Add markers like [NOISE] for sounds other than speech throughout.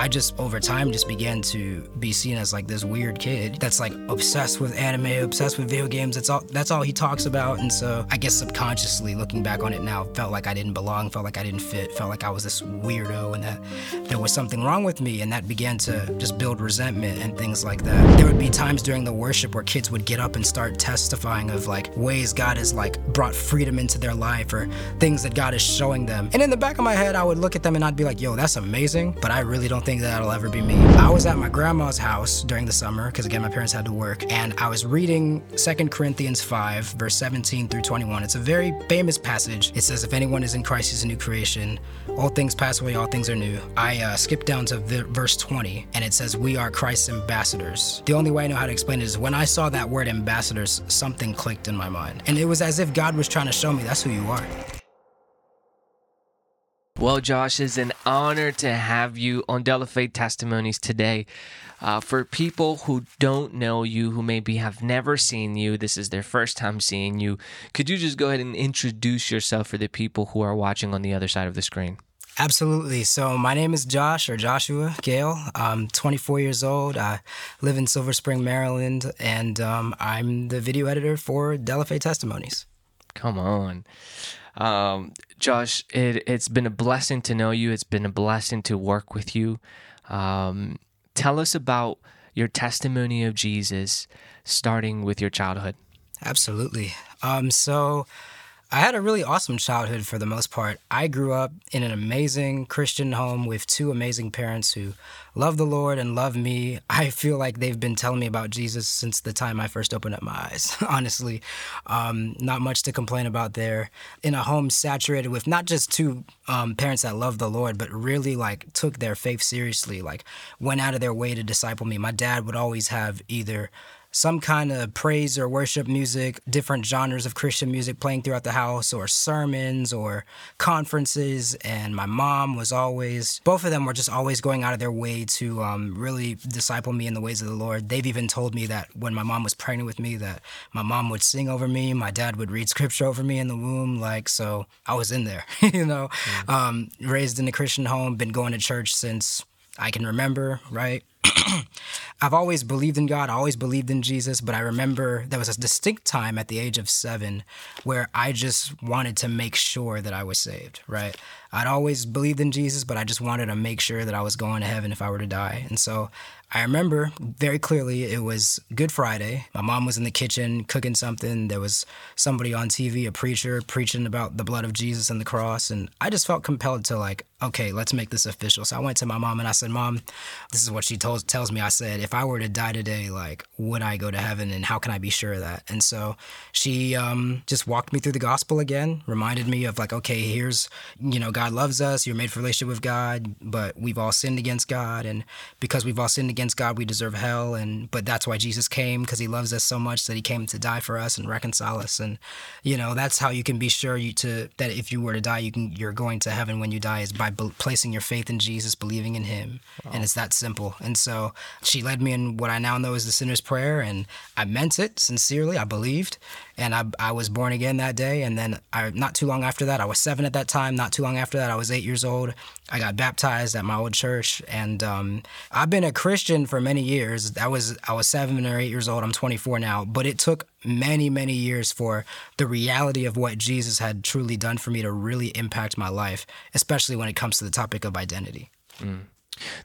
I just over time just began to be seen as like this weird kid that's like obsessed with anime, obsessed with video games. That's all that's all he talks about. And so I guess subconsciously looking back on it now, felt like I didn't belong, felt like I didn't fit, felt like I was this weirdo and that there was something wrong with me. And that began to just build resentment and things like that. There would be times during the worship where kids would get up and start testifying of like ways God has like brought freedom into their life or things that God is showing them. And in the back of my head, I would look at them and I'd be like, yo, that's amazing, but I really don't think that'll ever be me. I was at my grandma's house during the summer, because again, my parents had to work, and I was reading 2 Corinthians 5, verse 17 through 21. It's a very famous passage. It says, If anyone is in Christ, he's a new creation. All things pass away, all things are new. I uh, skipped down to v- verse 20, and it says, We are Christ's ambassadors. The only way I know how to explain it is when I saw that word ambassadors, something clicked in my mind. And it was as if God was trying to show me that's who you are. Well, Josh, it's an honor to have you on Delafé Testimonies today. Uh, for people who don't know you, who maybe have never seen you, this is their first time seeing you. Could you just go ahead and introduce yourself for the people who are watching on the other side of the screen? Absolutely. So my name is Josh or Joshua Gayle. I'm 24 years old. I live in Silver Spring, Maryland, and um, I'm the video editor for Delafé Testimonies. Come on. Um, Josh, it, it's been a blessing to know you. It's been a blessing to work with you. Um, tell us about your testimony of Jesus, starting with your childhood. Absolutely. Um, so, I had a really awesome childhood for the most part. I grew up in an amazing Christian home with two amazing parents who love the Lord and love me. [LAUGHS] I feel like they've been telling me about Jesus since the time I first opened up my eyes, [LAUGHS] honestly. Um, not much to complain about there. In a home saturated with not just two um, parents that love the Lord, but really like took their faith seriously, like went out of their way to disciple me. My dad would always have either some kind of praise or worship music, different genres of Christian music playing throughout the house, or sermons or conferences. And my mom was always, both of them were just always going out of their way to um, really disciple me in the ways of the Lord. They've even told me that when my mom was pregnant with me, that my mom would sing over me, my dad would read scripture over me in the womb. Like, so I was in there, [LAUGHS] you know, mm-hmm. um, raised in a Christian home, been going to church since I can remember, right? [CLEARS THROAT] I've always believed in God, I always believed in Jesus, but I remember there was a distinct time at the age of seven where I just wanted to make sure that I was saved, right? I'd always believed in Jesus, but I just wanted to make sure that I was going to heaven if I were to die. And so I remember very clearly it was Good Friday. My mom was in the kitchen cooking something. There was somebody on TV, a preacher, preaching about the blood of Jesus and the cross. And I just felt compelled to, like, okay, let's make this official. So I went to my mom and I said, Mom, this is what she told, tells me. I said, if I were to die today, like, would I go to heaven and how can I be sure of that? And so she um, just walked me through the gospel again, reminded me of, like, okay, here's, you know, God loves us. You're made for relationship with God, but we've all sinned against God. And because we've all sinned against God, we deserve hell. And but that's why Jesus came because He loves us so much that He came to die for us and reconcile us. And you know that's how you can be sure you to that if you were to die, you can you're going to heaven when you die is by be- placing your faith in Jesus, believing in Him, wow. and it's that simple. And so she led me in what I now know is the sinner's prayer, and I meant it sincerely. I believed, and I, I was born again that day. And then I, not too long after that, I was seven at that time. Not too long after that, I was eight years old. I got baptized at my old church, and um, I've been a Christian for many years. I was I was seven or eight years old. I'm 24 now, but it took many many years for the reality of what Jesus had truly done for me to really impact my life, especially when it comes to the topic of identity. Mm.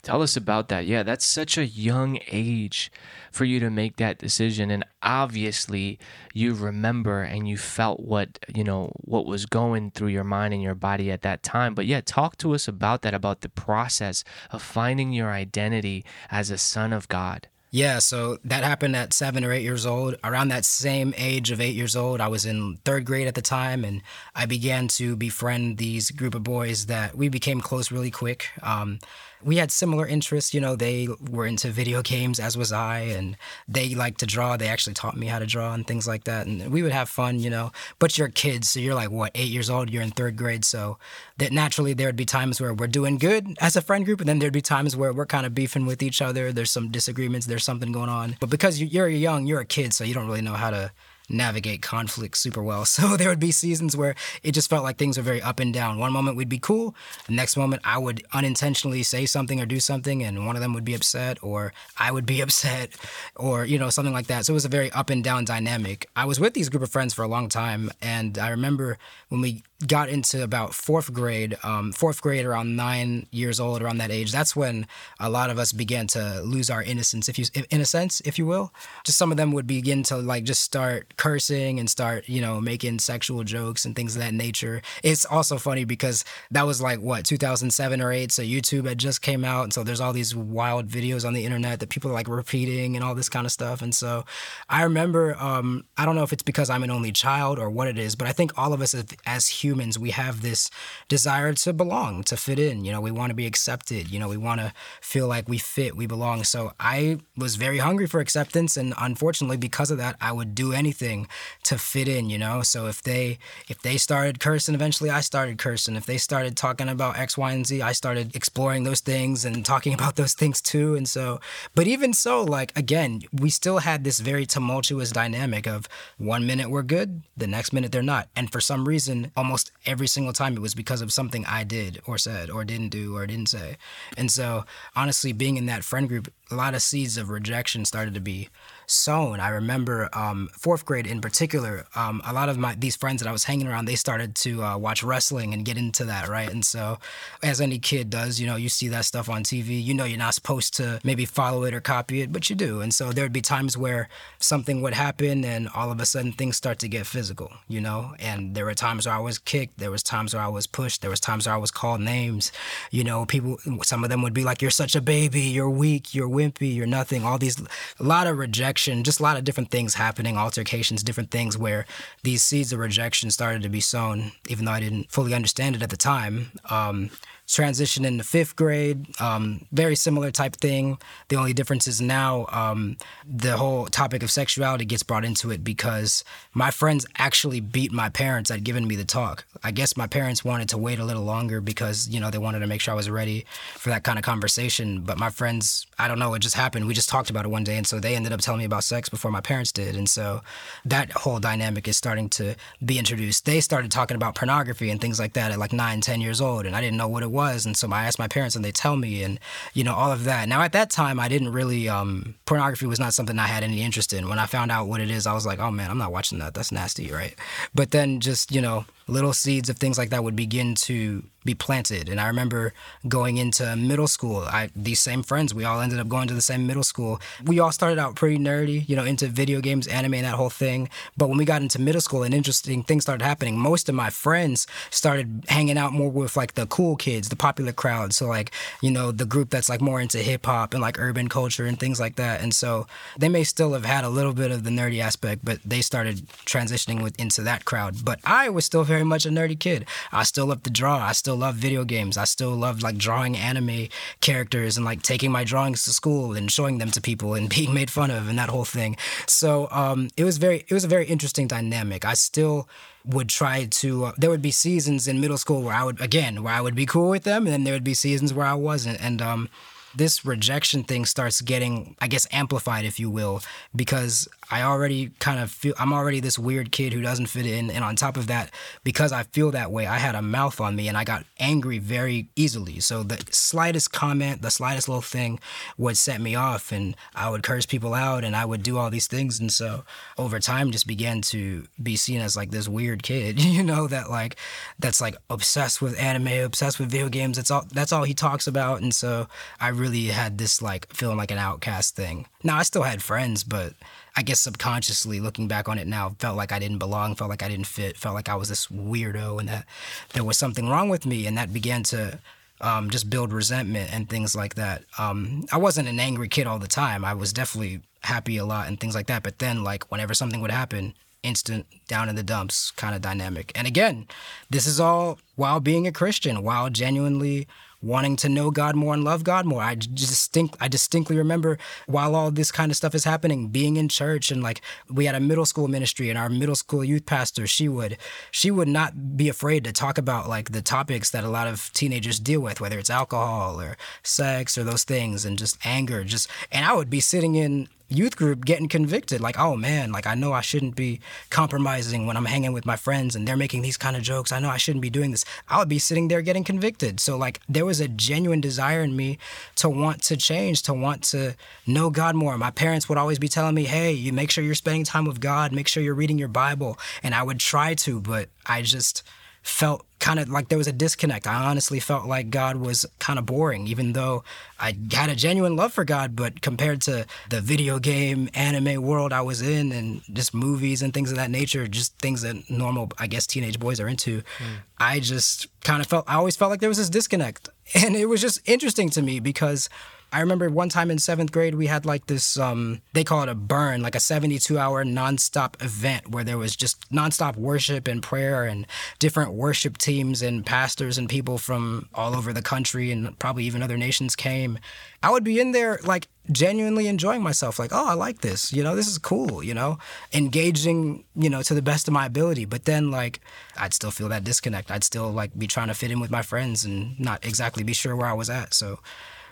Tell us about that. Yeah, that's such a young age for you to make that decision and obviously you remember and you felt what, you know, what was going through your mind and your body at that time. But yeah, talk to us about that about the process of finding your identity as a son of God. Yeah, so that happened at seven or eight years old. Around that same age of eight years old, I was in third grade at the time, and I began to befriend these group of boys that we became close really quick. Um, we had similar interests. You know, they were into video games, as was I, and they liked to draw. They actually taught me how to draw and things like that. And we would have fun, you know. But you're kids, so you're like, what, eight years old? You're in third grade. So that naturally there would be times where we're doing good as a friend group, and then there'd be times where we're kind of beefing with each other. There's some disagreements, there's something going on. But because you're young, you're a kid, so you don't really know how to navigate conflict super well. [LAUGHS] So there would be seasons where it just felt like things were very up and down. One moment we'd be cool, the next moment I would unintentionally say something or do something, and one of them would be upset, or I would be [LAUGHS] upset, or you know something like that. So it was a very up and down dynamic. I was with these group of friends for a long time, and I remember when we got into about fourth grade, um, fourth grade around nine years old, around that age, that's when a lot of us began to lose our innocence, if you, in a sense, if you will. Just some of them would begin to like just start cursing and start, you know, making sexual jokes and things of that nature. It's also funny because that was like what 2007 or eight, so YouTube had just came out, and so there's all these wild videos on the internet that people are like repeating and all this kind of stuff. And so I remember, um, I don't know if it's because I'm an only child or what it is, but I think all of us as, as humans, we have this desire to belong, to fit in. You know, we want to be accepted. You know, we want to feel like we fit, we belong. So I was very hungry for acceptance, and unfortunately, because of that, I would do anything to fit in. You know, so if they if they started cursing, eventually I started cursing. If they started talking about X, Y, and Z, I started exploring those things and talking [LAUGHS] about those things too. And so, but even so, like again, we still had this very tumultuous dynamic of one minute we're good, the next minute they're not, and for some reason, almost every single time it was because of something I did or said or didn't do or didn't say. And so, honestly, being in that friend group, a lot of seeds of rejection started to be sown. I remember um, fourth grade in particular. Um, a lot of my these friends that I was hanging around, they started to uh, watch wrestling and get into that, right? And so, as any kid does, you know, you see that stuff on TV. You know, you're not supposed to maybe follow it or copy it, but you do. And so there would be times where something would happen, and all of a sudden things start to get physical, you know. And there were times where I was kicked. There was times where I was pushed. There was times where I was called names. You know, people. Some of them would be like, "You're such a baby. You're weak. You're wimpy. You're nothing." All these, a lot of rejection just a lot of different things happening, altercations, different things where these seeds of rejection started to be sown, even though I didn't fully understand it at the time. Um, transition into fifth grade, um, very similar type thing. The only difference is now um, the whole topic of sexuality gets brought into it because my friends actually beat my parents at giving me the talk. I guess my parents wanted to wait a little longer because, you know, they wanted to make sure I was ready for that kind of conversation. But my friends, I don't know, it just happened. We just talked about it one day. And so they ended up telling me about sex before my parents did. And so that whole dynamic is starting to be introduced. They started talking about pornography and things like that at like nine, ten years old. And I didn't know what it was. And so I asked my parents and they tell me and, you know, all of that. Now, at that time, I didn't really, um, pornography was not something I had any interest in. When I found out what it is, I was like, oh man, I'm not watching that. That's nasty, right? But then just, you know, little seeds of things like that would begin to be planted. And I remember going into middle school. I these same friends, we all ended up going to the same middle school. We all started out pretty nerdy, you know, into video games, anime, and that whole thing. But when we got into middle school and interesting things started happening, most of my friends started hanging out more with like the cool kids, the popular crowd. So like, you know, the group that's like more into hip hop and like urban culture and things like that. And so they may still have had a little bit of the nerdy aspect, but they started transitioning with into that crowd. But I was still very very much a nerdy kid. I still love to draw. I still love video games. I still love like drawing anime characters and like taking my drawings to school and showing them to people and [LAUGHS] being made fun of and that whole thing. So um, it was very it was a very interesting dynamic. I still would try to uh, there would be seasons in middle school where I would again where I would be cool with them and then there would be seasons where I wasn't and um this rejection thing starts getting, I guess, amplified, if you will, because I already kind of feel I'm already this weird kid who doesn't fit in. And on top of that, because I feel that way, I had a mouth on me and I got angry very easily. So the slightest comment, the slightest little thing would set me off and I would curse people out and I would do all these things. And so over time, just began to be seen as like this weird kid, [LAUGHS] you know, that like, that's like obsessed with anime, obsessed with video games. That's all, that's all he talks about. And so I really had this like feeling like an outcast thing. Now I still had friends, but I guess subconsciously looking back on it now, felt like I didn't belong, felt like I didn't fit, felt like I was this weirdo and that there was something wrong with me, and that began to um, just build resentment and things like that. Um, I wasn't an angry kid all the time. I was definitely happy a lot and things like that. But then, like whenever something would happen, instant down in the dumps kind of dynamic. And again, this is all while being a Christian, while genuinely wanting to know God more and love God more. I distinct I distinctly remember while all this kind of stuff is happening, being in church and like we had a middle school ministry and our middle school youth pastor, she would she would not be afraid to talk about like the topics that a lot of teenagers deal with, whether it's alcohol or sex or those things and just anger. Just and I would be sitting in youth group getting convicted. Like, oh man, like I know I shouldn't be compromising when I'm hanging with my friends and they're making these kind of jokes. I know I shouldn't be doing this. I would be sitting there getting convicted. So like there was a genuine desire in me to want to change, to want to know God more. My parents would always be telling me, hey, you make sure you're spending time with God, make sure you're reading your Bible. And I would try to, but I just felt kind of like there was a disconnect. I honestly felt like God was kind of boring, even though I had a genuine love for God. But compared to the video game, anime world I was in, and just movies and things of that nature, just things that normal, I guess, teenage boys are into, mm. I just kind of felt, I always felt like there was this disconnect. [LAUGHS] And it was just interesting to me because I remember one time in seventh grade, we had like this, um, they call it a burn, like a 72 hour nonstop event where there was just nonstop worship and prayer and different worship teams and pastors and people from all over the country and probably even other nations came. I would be in there like genuinely enjoying myself, like, oh, I like this, you know, this is cool, you know, engaging, you know, to the best of my ability. But then, like, I'd still feel that disconnect. I'd still like be trying to fit in with my friends and not exactly be sure where I was at. So,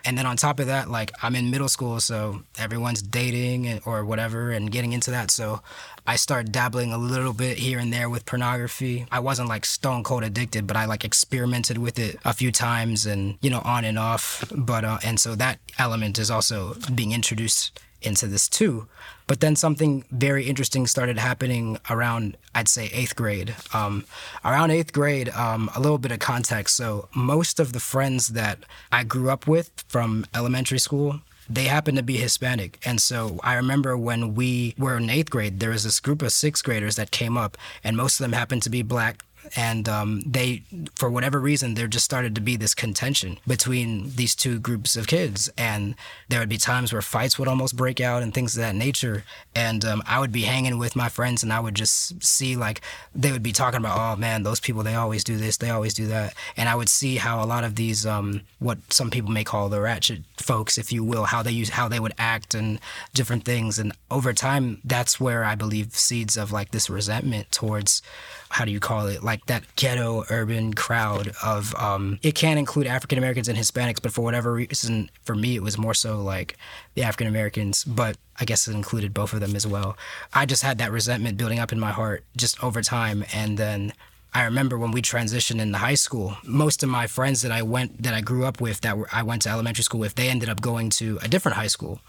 and then on top of that, like I'm in middle school, so everyone's dating or whatever and getting into that. So I start dabbling a little bit here and there with pornography. I wasn't like stone cold addicted, but I like experimented with it a few times and, you know, on and off. But, uh, and so that element is also being introduced into this too. But then something very interesting started happening around, I'd say, eighth grade. Um, around eighth grade, um, a little bit of context. So, most of the friends that I grew up with from elementary school, they happened to be Hispanic. And so I remember when we were in eighth grade, there was this group of sixth graders that came up, and most of them happened to be black and um, they, for whatever reason, there just started to be this contention between these two groups of kids, and there would be times where fights would almost break out and things of that nature. And um, I would be hanging with my friends, and I would just see like they would be talking about, oh man, those people they always do this, they always do that, and I would see how a lot of these, um, what some people may call the ratchet folks, if you will, how they use how they would act and different things, and over time, that's where I believe seeds of like this resentment towards how do you call it like that ghetto urban crowd of um, it can include African Americans and Hispanics, but for whatever reason, for me it was more so like the African Americans, but I guess it included both of them as well. I just had that resentment building up in my heart just over time, and then. I remember when we transitioned into high school, most of my friends that I went that I grew up with that were, I went to elementary school with, they ended up going to a different high school,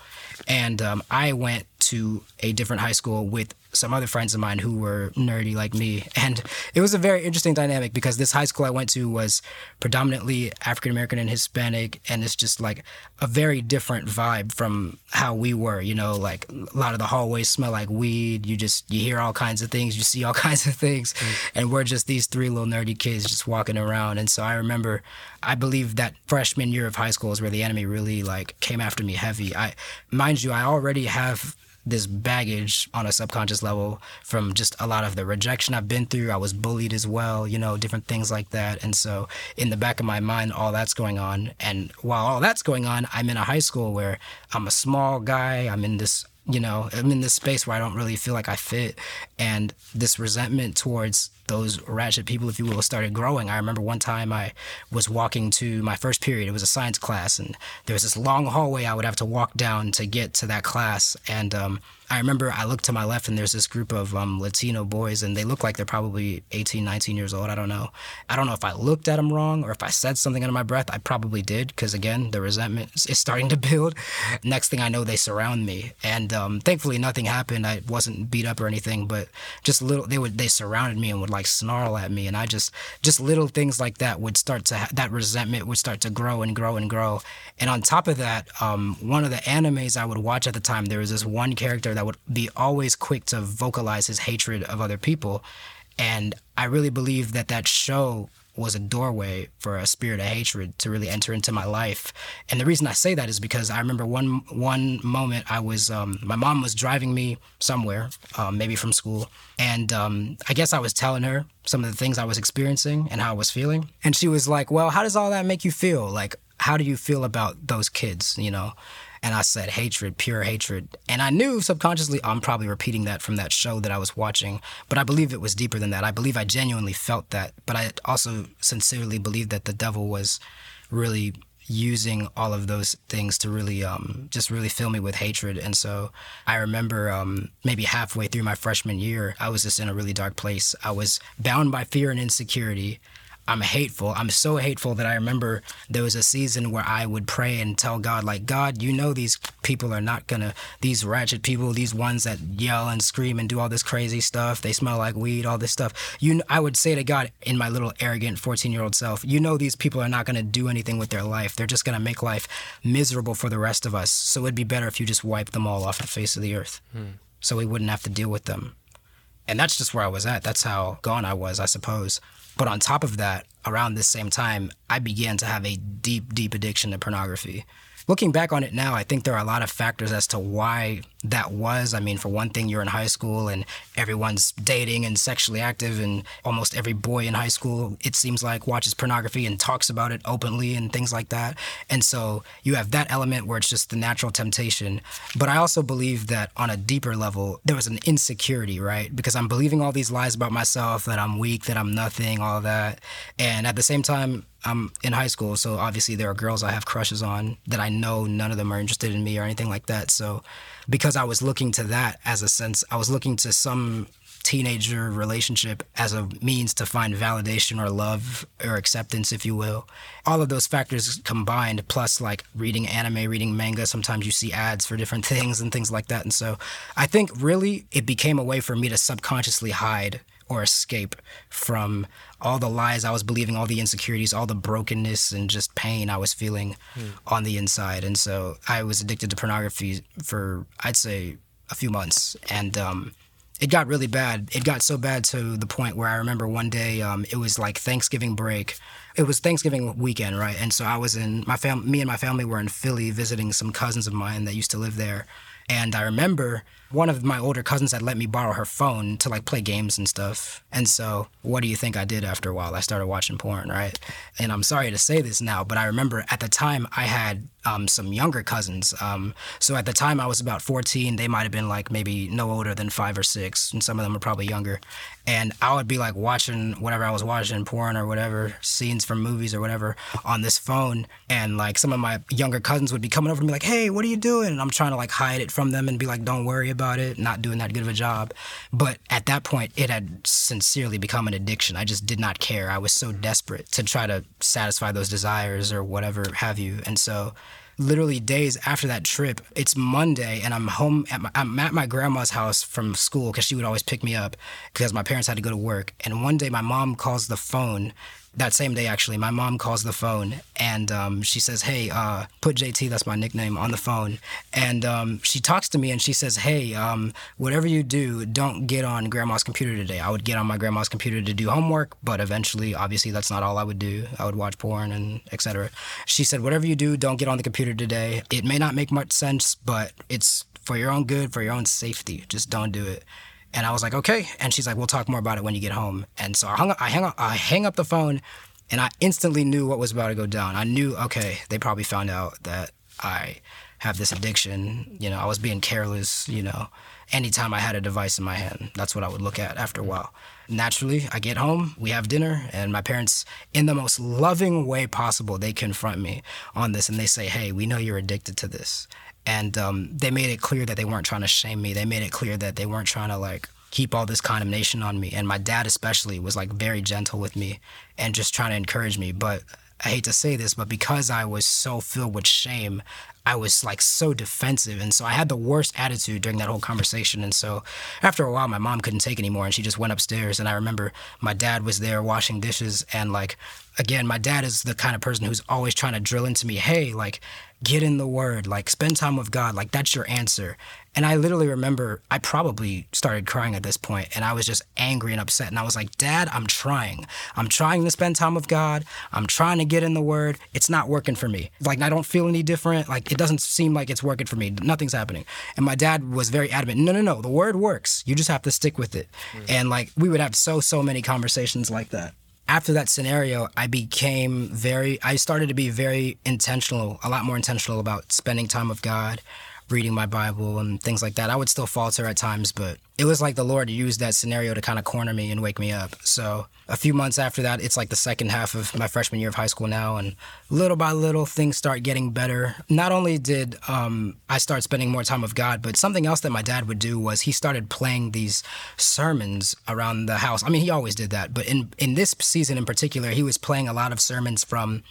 and um, I went to a different high school with some other friends of mine who were nerdy like me. And it was a very interesting dynamic because this high school I went to was predominantly African American and Hispanic. And it's just like a very different vibe from how we were, you know, like a lot of the hallways smell like weed. You just, you hear all kinds of things, you see all [LAUGHS] kinds of things. Mm. And we're just these three little nerdy kids just walking around. And so I remember, I believe that freshman year of high school is where the enemy really like came after me heavy. I, mind you, I already have this baggage on a subconscious level from just a lot of the rejection I've been through. I was bullied as well, you know, different things like that. And so in the back of my mind, all that's going on. And while all that's going on, I'm in a high school where I'm a small guy. I'm in this you know i'm in this space where i don't really feel like i fit and this resentment towards those ratchet people, if you will, started growing. I remember one time I was walking to my first period. It was a science class, and there was this long hallway I would have to walk down to get to that class. And um, I remember I looked to my left and there's this group of um, Latino boys and they look like they're probably 18, 19 years old. I don't know. I don't know if I looked at them wrong or if I said something under my breath. I probably did because, again, the resentment is starting to [LAUGHS] build. Next thing I know, they surround me. And um, thankfully, nothing happened. I wasn't beat up or anything, but just little, they would, they surrounded me and would like snarl at me. And I just, just little things like that would start to, ha- that resentment would start to grow and grow and grow. And on top of that, um, one of the animes I would watch at the time, there was this one character that would be always quick to vocalize his hatred of other people. And I really believe that that show was a doorway for a spirit of hatred to really enter into my life. And the reason I say that is because I remember one one moment I was um, my mom was driving me somewhere, um, maybe from school, and um, I guess I was telling her some of the things I was experiencing and how I was feeling, and she was like, "Well, how does all that make you feel? Like, how do you feel about those kids? You know?" And I said hatred, pure hatred. And I knew subconsciously, I'm probably repeating that from that show that I was watching, but I believe it was deeper than that. I believe I genuinely felt that, but I also sincerely believed that the devil was really using all of those things to really um, just really fill me with hatred. And so I remember um, maybe halfway through my freshman year, I was just in a really dark place. I was bound by fear and insecurity. I'm hateful. I'm so hateful that I remember there was a season where I would pray and tell God, like, God, you know these people are not gonna, these ratchet people, these ones that yell and scream and do all this crazy stuff. They smell like weed, all this stuff. You, I would say to God in my little arrogant 14 year old self, you know these people are not gonna do anything with their life. They're just gonna make life miserable for the rest of us. So it'd be better if you just wiped them all off the face of the earth, hmm. so we wouldn't have to deal with them. And that's just where I was at. That's how gone I was, I suppose. But on top of that, around this same time, I began to have a deep, deep addiction to pornography looking back on it now, I think there are a lot of factors as to why that was. I mean, for one thing, you're in high school and everyone's dating and sexually active, and almost every boy in high school, it seems like, watches pornography and talks about it openly and things like that. And so you have that element where it's just the natural temptation. But I also believe that on a deeper level, there was an insecurity, right? Because I'm believing all these lies about myself that I'm weak, that I'm nothing, all that. And at the same time, I'm in high school, so obviously there are girls I have crushes on that I know none of them are interested in me or anything like that. So because I was looking to that as a sense, I was looking to some teenager relationship as a means to find validation or love or acceptance, if you will. All of those factors combined, plus like reading anime, reading manga, sometimes you see ads for different [LAUGHS] things and things like that. And so I think really it became a way for me to subconsciously hide or escape from all the lies I was believing, all the insecurities, all the brokenness and just pain I was feeling mm. on the inside. And so I was addicted to pornography for, I'd say, a few months. And um, it got really bad. It got so bad to the point where I remember one day um, it was like Thanksgiving break. It was Thanksgiving weekend, right? And so I was in my family. Me and my family were in Philly visiting some cousins of mine that used to live there. And I remember one of my older cousins had let me borrow her phone to like play games and stuff. And so, what do you think I did after a while? I started watching porn, right? And I'm sorry to say this now, but I remember at the time I had um, some younger cousins. Um, so at the time I was about 14. They might have been like maybe no older than five or six, and some of them are probably younger. And I would be like watching whatever I was watching, porn or whatever, scenes from movies or whatever on this phone. And like some of my younger cousins would be coming over to me like, hey, what are you doing? And I'm trying to like hide it from them and be like, don't worry about it, not doing that good of a job. But at that point, it had sincerely become an addiction. I just did not care. I was so desperate to try to satisfy those desires or whatever have you. And so, literally days after that trip, it's Monday and I'm home at my, I'm at my grandma's house from school because she would always pick me up because my parents had to go to work. And one day my mom calls the phone that same day actually my mom calls the phone and um, she says hey uh, put jt that's my nickname on the phone. And um, she talks to me and she says hey um, whatever you do don't get on grandma's computer today. I would get on my grandma's computer to do homework but eventually obviously that's not all i would do. I would watch porn and etc she said whatever you do don't get on the computer today. It may not make much sense but it's for your own good for your own safety. Just don't do it and I was like, okay. And she's like, we'll talk more about it when you get home. And so I hung up, I hang up, I hang up the phone, and I instantly knew what was about to go down. I knew, okay, they probably found out that I have this addiction. You know, I was being careless. You know, anytime I had a device in my hand, that's what I would look at after a while. Naturally, I get home, we have dinner, and my parents, in the most loving way possible, they confront me on this and they say, hey, we know you're addicted to this and um, they made it clear that they weren't trying to shame me. They made it clear that they weren't trying to like keep all this condemnation on me. And my dad especially was like very gentle with me and just trying to encourage me. But I hate to say this, but because I was so filled with shame, I was like so defensive. And so I had the worst attitude during that whole conversation. And so after a while, my mom couldn't take anymore and she just went upstairs. And I remember my dad was there washing dishes. And like, again, my dad is the kind of person who's always trying to drill into me, hey, like, get in the word, like spend time with God, like that's your answer. And I literally remember I probably started crying at this point and I was just angry and upset. And I was like, Dad, I'm trying. I'm trying to spend time with God. I'm trying to get in the word. It's not working for me. Like, I don't feel any different. Like, it doesn't seem like it's working for me. Nothing's happening. And my dad was very adamant no, no, no, the word works. You just have to stick with it. Mm-hmm. And like, we would have so, so many conversations like that after that scenario, I became very, I started to be very intentional, a lot more intentional about spending time with God, reading my Bible and things like that. I would still falter at times, but it was like the Lord used that scenario to kind of corner me and wake me up. So a few months after that, it's like the second half of my freshman year of high school now, and little by little things start getting better. Not only did um, I start spending more time with God, but something else that my dad would do was he started playing these sermons around the house. I mean, he always did that, but in in this season in particular, he was playing a lot of sermons from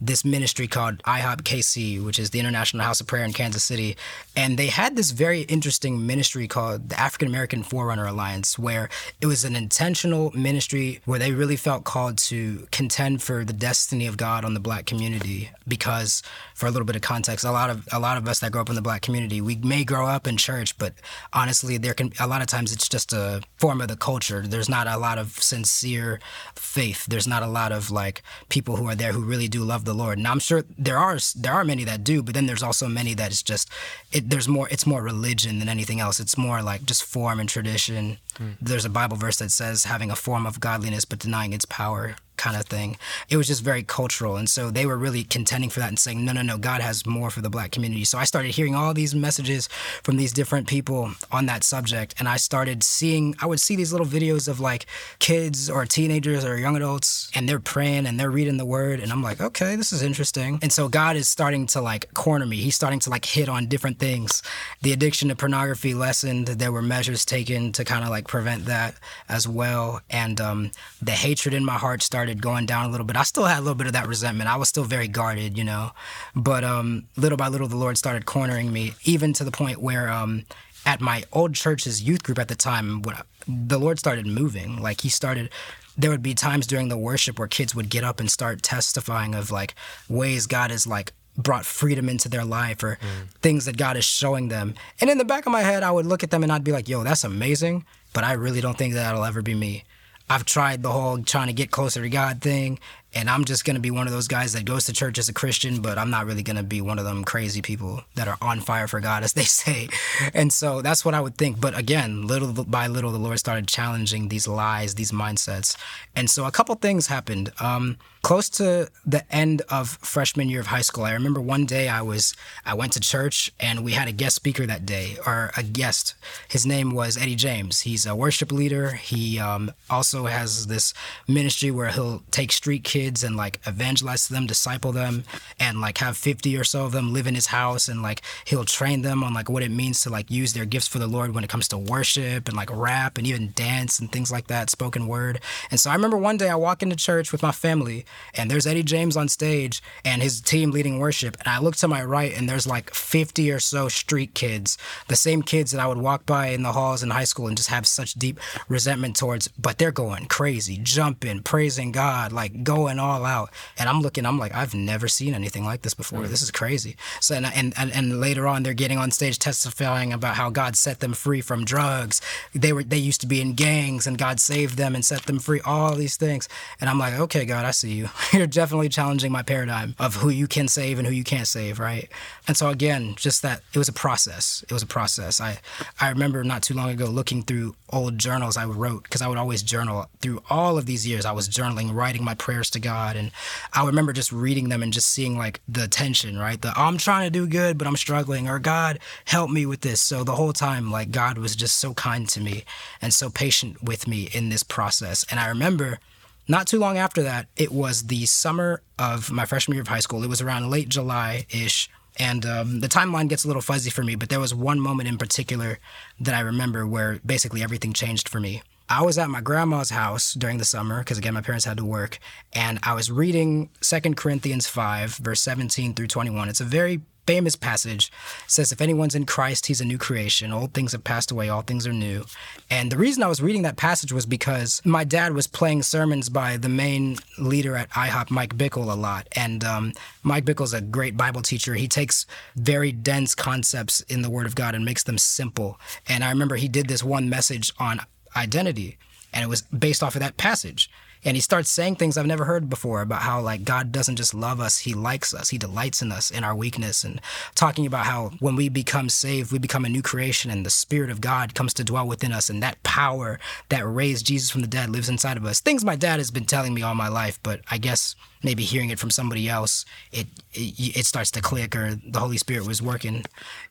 this ministry called IHOP KC, which is the International House of Prayer in Kansas City. And they had this very interesting ministry called the African American Forerunner Alliance, where it was an intentional ministry where they really felt called to contend for the destiny of God on the black community. Because for a little bit of context, a lot of a lot of us that grow up in the black community, we may grow up in church, but honestly, there can a lot of times it's just a form of the culture. There's not a lot of sincere faith. There's not a lot of like people who are there who really do love the Lord. And I'm sure there are there are many that do, but then there's also many that it's just it, there's more it's more religion than anything else. It's more like just form and tradition. Mm. There's a Bible verse that says having a form of godliness but denying its power kind of thing. It was just very cultural. And so they were really contending for that and saying, no, no, no, God has more for the black community. So I started hearing all these messages from these different people on that subject. And I started seeing, I would see these little videos of like kids or teenagers or young adults, and they're praying and they're reading the word. And I'm like, okay, this is interesting. And so God is starting to like corner me. He's starting to like hit on different things. The addiction to pornography lessened. There were measures taken to kind of like prevent that as well. And um, the hatred in my heart started started going down a little bit. I still had a little bit of that resentment. I was still very guarded, you know. But um, little by little, the Lord started cornering me, even to the point where um, at my old church's youth group at the time, what the Lord started moving. Like He started. There would be times during the worship where kids would get up and start testifying of like ways God has like brought freedom into their life or mm. things that God is showing them. And in the back of my head, I would look at them and I'd be like, yo, that's amazing, but I really don't think that'll ever be me. I've tried the whole trying to get closer to God thing, and I'm just gonna be one of those guys that goes to church as a Christian, but I'm not really gonna be one of them crazy people that are on fire for God, as they [LAUGHS] say. And so that's what I would think. But again, little by little, the Lord started challenging these lies, these mindsets. And so a couple things happened. Um, close to the end of freshman year of high school, I remember one day I was I went to church and we had a guest speaker that day, or a guest. His name was Eddie James. He's a worship leader. He um, also has this ministry where he'll take street kids kids and like evangelize to them, disciple them, and like have 50 or so of them live in his house and like he'll train them on like what it means to like use their gifts for the Lord when it comes to worship and like rap and even dance and things like that, spoken word. And so I remember one day I walk into church with my family and there's Eddie James on stage and his team leading worship. And I look to my right and there's like 50 or so street kids, the same kids that I would walk by in the halls in high school and just have such deep resentment towards, but they're going crazy, jumping, praising God, like going going all out. And I'm looking, I'm like, I've never seen anything like this before. Mm. This is crazy. So and, and and and later on, they're getting on stage testifying about how God set them free from drugs. They were they used to be in gangs, and God saved them and set them free. All these things, and I'm like, okay, God, I see you. [LAUGHS] You're definitely challenging my paradigm of who you can save and who you can't save, right? And so again, just that it was a process. It was a process. I I remember not too long ago looking through old journals I wrote because I would always journal through all of these years. I was journaling, writing my prayers to to God. And I remember just reading them and just seeing like the tension, right? The I'm trying to do good, but I'm struggling, or God, help me with this. So the whole time, like God was just so kind to me and so patient with me in this process. And I remember not too long after that, it was the summer of my freshman year of high school. It was around late July ish. And um, the timeline gets a little fuzzy for me, but there was one moment in particular that I remember where basically everything changed for me. I was at my grandma's house during the summer because again my parents had to work, and I was reading Second Corinthians 5 verse 17 through 21. It's a very famous passage. It says if anyone's in Christ, he's a new creation. Old things have passed away, all things are new. And the reason I was reading that passage was because my dad was playing sermons by the main leader at IHOP, Mike Bickle, a lot. And um, Mike Bickle's a great Bible teacher. He takes very dense concepts in the Word of God and makes them simple. And I remember he did this one message on identity. And it was based off of that passage. And he starts saying things I've never heard before about how, like, God doesn't just love us, He likes us. He delights in us, in our weakness. And talking about how when we become saved, we become a new creation and the Spirit of God comes to dwell within us. And that power that raised Jesus from the dead lives inside of us. Things my dad has been telling me all my life, but I guess maybe hearing it from somebody else, it, it it starts to click or the Holy Spirit was working.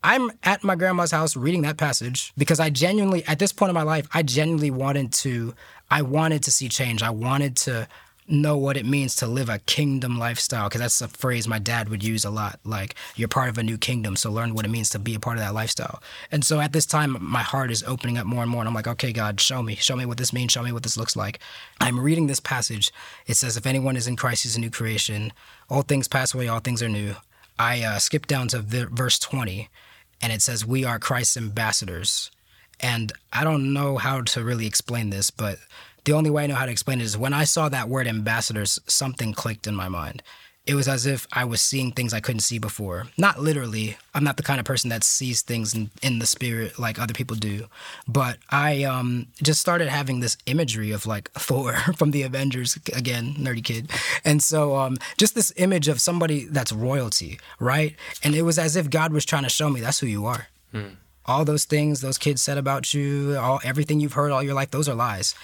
I'm at my grandma's house reading that passage because I genuinely, at this point in my life, I genuinely wanted to, I wanted to see change. I wanted to know what it means to live a kingdom lifestyle because that's a phrase my dad would use a lot like you're part of a new kingdom so learn what it means to be a part of that lifestyle. And so at this time my heart is opening up more and more and i'm like okay god show me. Show me what this means. Show me what this looks like. I'm reading this passage. It says if anyone is in christ he's a new creation. All things pass away all things are new. I uh, skip down to verse 20 and it says we are christ's ambassadors and i don't know how to really explain this but the only way I know how to explain it is when I saw that word ambassadors, something clicked in my mind. It was as if I was seeing things I couldn't see before. Not literally. I'm not the kind of person that sees things in, in the spirit like other people do. But I um, just started having this imagery of like [LAUGHS] Thor from the Avengers, again, nerdy kid. And so um, just this image of somebody that's royalty, right? And it was as if God was trying to show me that's who you are. Hmm all those things those kids said about you, all everything you've heard all your life, those are lies.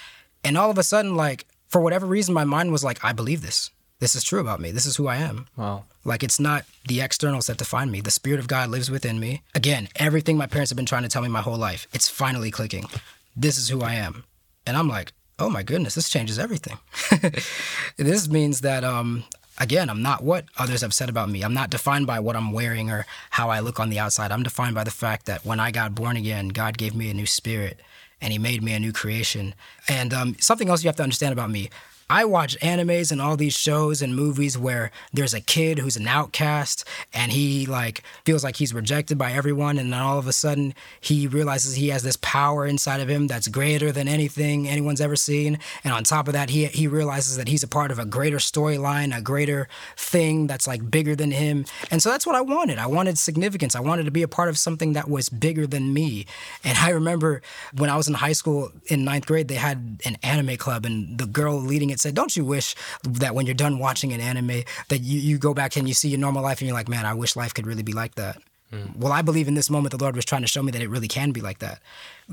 And all of a sudden, like, for whatever reason, my mind was like, I believe this. This is true about me. This is who I am. Wow. Like, it's not the externals that define me. The Spirit of God lives within me. Again, everything my parents have been trying to tell me my whole life, it's finally clicking. This is who I am. And I'm like, oh my goodness, this changes everything. [LAUGHS] this means that, um, again, I'm not what others have said about me. I'm not defined by what I'm wearing or how I look on the outside. I'm defined by the fact that when I got born again, God gave me a new spirit and he made me a new creation. And um, something else you have to understand about me I watch animes and all these shows and movies where there's a kid who's an outcast and he like feels like he's rejected by everyone and then all of a sudden he realizes he has this power inside of him that's greater than anything anyone's ever seen and on top of that he he realizes that he's a part of a greater storyline, a greater thing that's like bigger than him. And so that's what I wanted. I wanted significance. I wanted to be a part of something that was bigger than me. And I remember when I was in high school in ninth grade, they had an anime club and the girl leading it said, Don't you wish that when you're done watching an anime, that you, you go back and you see your normal life and you're like, Man, I wish life could really be like that? Mm. Well, I believe in this moment the Lord was trying to show me that it really can be like that.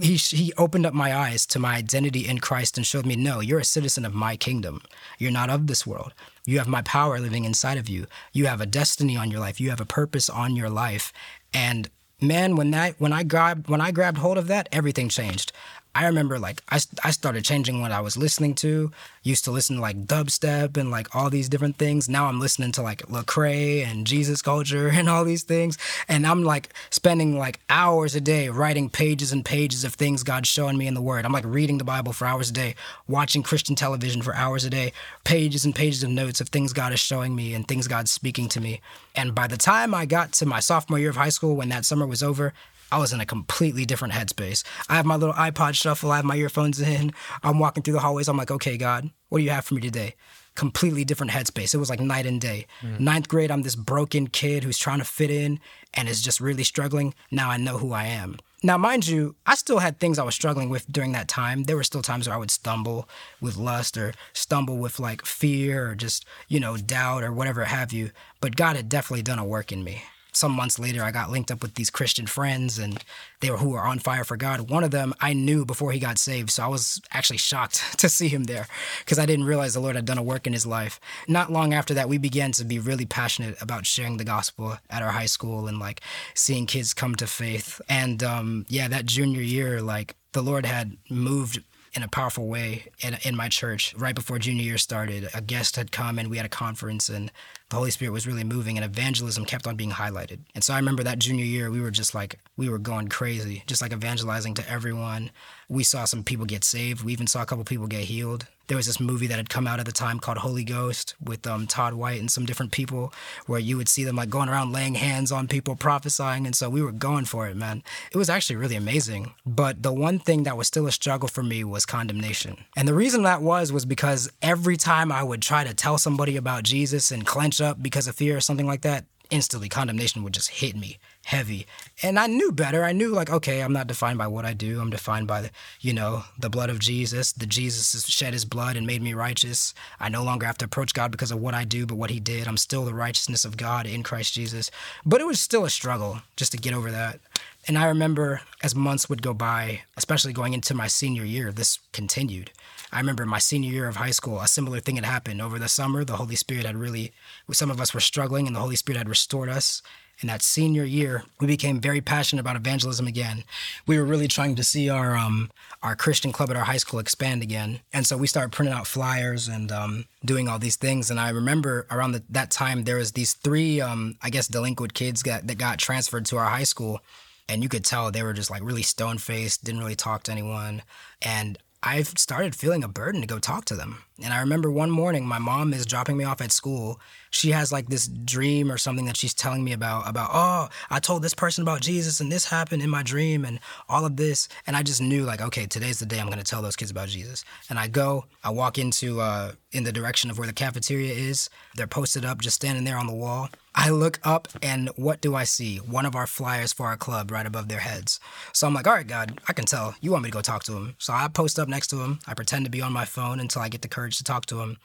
He, he opened up my eyes to my identity in Christ and showed me, no, you're a citizen of my kingdom. You're not of this world. You have my power living inside of you. You have a destiny on your life. You have a purpose on your life. And man, when that when I grabbed when I grabbed hold of that, everything changed. I remember like I, I started changing what I was listening to. Used to listen to like dubstep and like all these different things. Now I'm listening to like Lecrae and Jesus culture [LAUGHS] and all these things. And I'm like spending like hours a day writing pages and pages of things God's showing me in the Word. I'm like reading the Bible for hours a day, watching Christian television for hours a day, pages and pages of notes of things God is showing me and things God's speaking to me. And by the time I got to my sophomore year of high school, when that summer was over, I was in a completely different headspace. I have my little iPod shuffle, I have my earphones in. I'm walking through the hallways. I'm like, okay, God, what do you have for me today? Completely different headspace. It was like night and day. Mm. Ninth grade, I'm this broken kid who's trying to fit in and is just really struggling. Now I know who I am. Now, mind you, I still had things I was struggling with during that time. There were still times where I would stumble with lust or stumble with like fear or just, you know, doubt or whatever have you. But God had definitely done a work in me some months later, I got linked up with these Christian friends, and they were who were on fire for God. One of them I knew before he got saved, so I was actually shocked [LAUGHS] to see him there because I didn't realize the Lord had done a work in his life. Not long after that, we began to be really passionate about sharing the gospel at our high school and like seeing kids come to faith. And um, yeah, that junior year, like the Lord had moved in a powerful way in, in my church. Right before junior year started, a guest had come and we had a conference, and the Holy Spirit was really moving, and evangelism kept on being highlighted. And so I remember that junior year, we were just like, we were going crazy, just like evangelizing to everyone. We saw some people get saved. We even saw a couple people get healed there was this movie that had come out at the time called Holy Ghost with um, Todd White and some different people, where you would see them like going around laying hands on people, prophesying, and so we were going for it, man. It was actually really amazing. But the one thing that was still a struggle for me was condemnation, and the reason that was was because every time I would try to tell somebody about Jesus and clench up because of fear or something like that, instantly condemnation would just hit me heavy. And I knew better. I knew like, okay, I'm not defined by what I do. I'm defined by the, you know, the blood of Jesus. The Jesus shed his blood and made me righteous. I no longer have to approach God because of what I do, but what he did. I'm still the righteousness of God in Christ Jesus. But it was still a struggle just to get over that. And I remember as months would go by, especially going into my senior year, this continued. I remember my senior year of high school, a similar thing had happened. Over the summer, the Holy Spirit had really, some of us were struggling, and the Holy Spirit had restored us. In that senior year, we became very passionate about evangelism again. We were really trying to see our um, our Christian club at our high school expand again, and so we started printing out flyers and um, doing all these things. And I remember around the, that time there was these three, um, I guess, delinquent kids got, that got transferred to our high school, and you could tell they were just like really stone faced, didn't really talk to anyone, and I've started feeling a burden to go talk to them. And I remember one morning, my mom is dropping me off at school. She has like this dream or something that she's telling me about, about, oh, I told this person about Jesus and this happened in my dream and all of this. And I just knew like, okay, today's the day I'm going to tell those kids about Jesus. And I go, I walk into, uh, in the direction of where the cafeteria is. They're posted up, just standing there on the wall. I look up and what do I see? One of our flyers for our club right above their heads. So I'm like, all right, God, I can tell. You want me to go talk to him. So I post up next to him. I pretend to be on my phone until I get the courage to talk to him.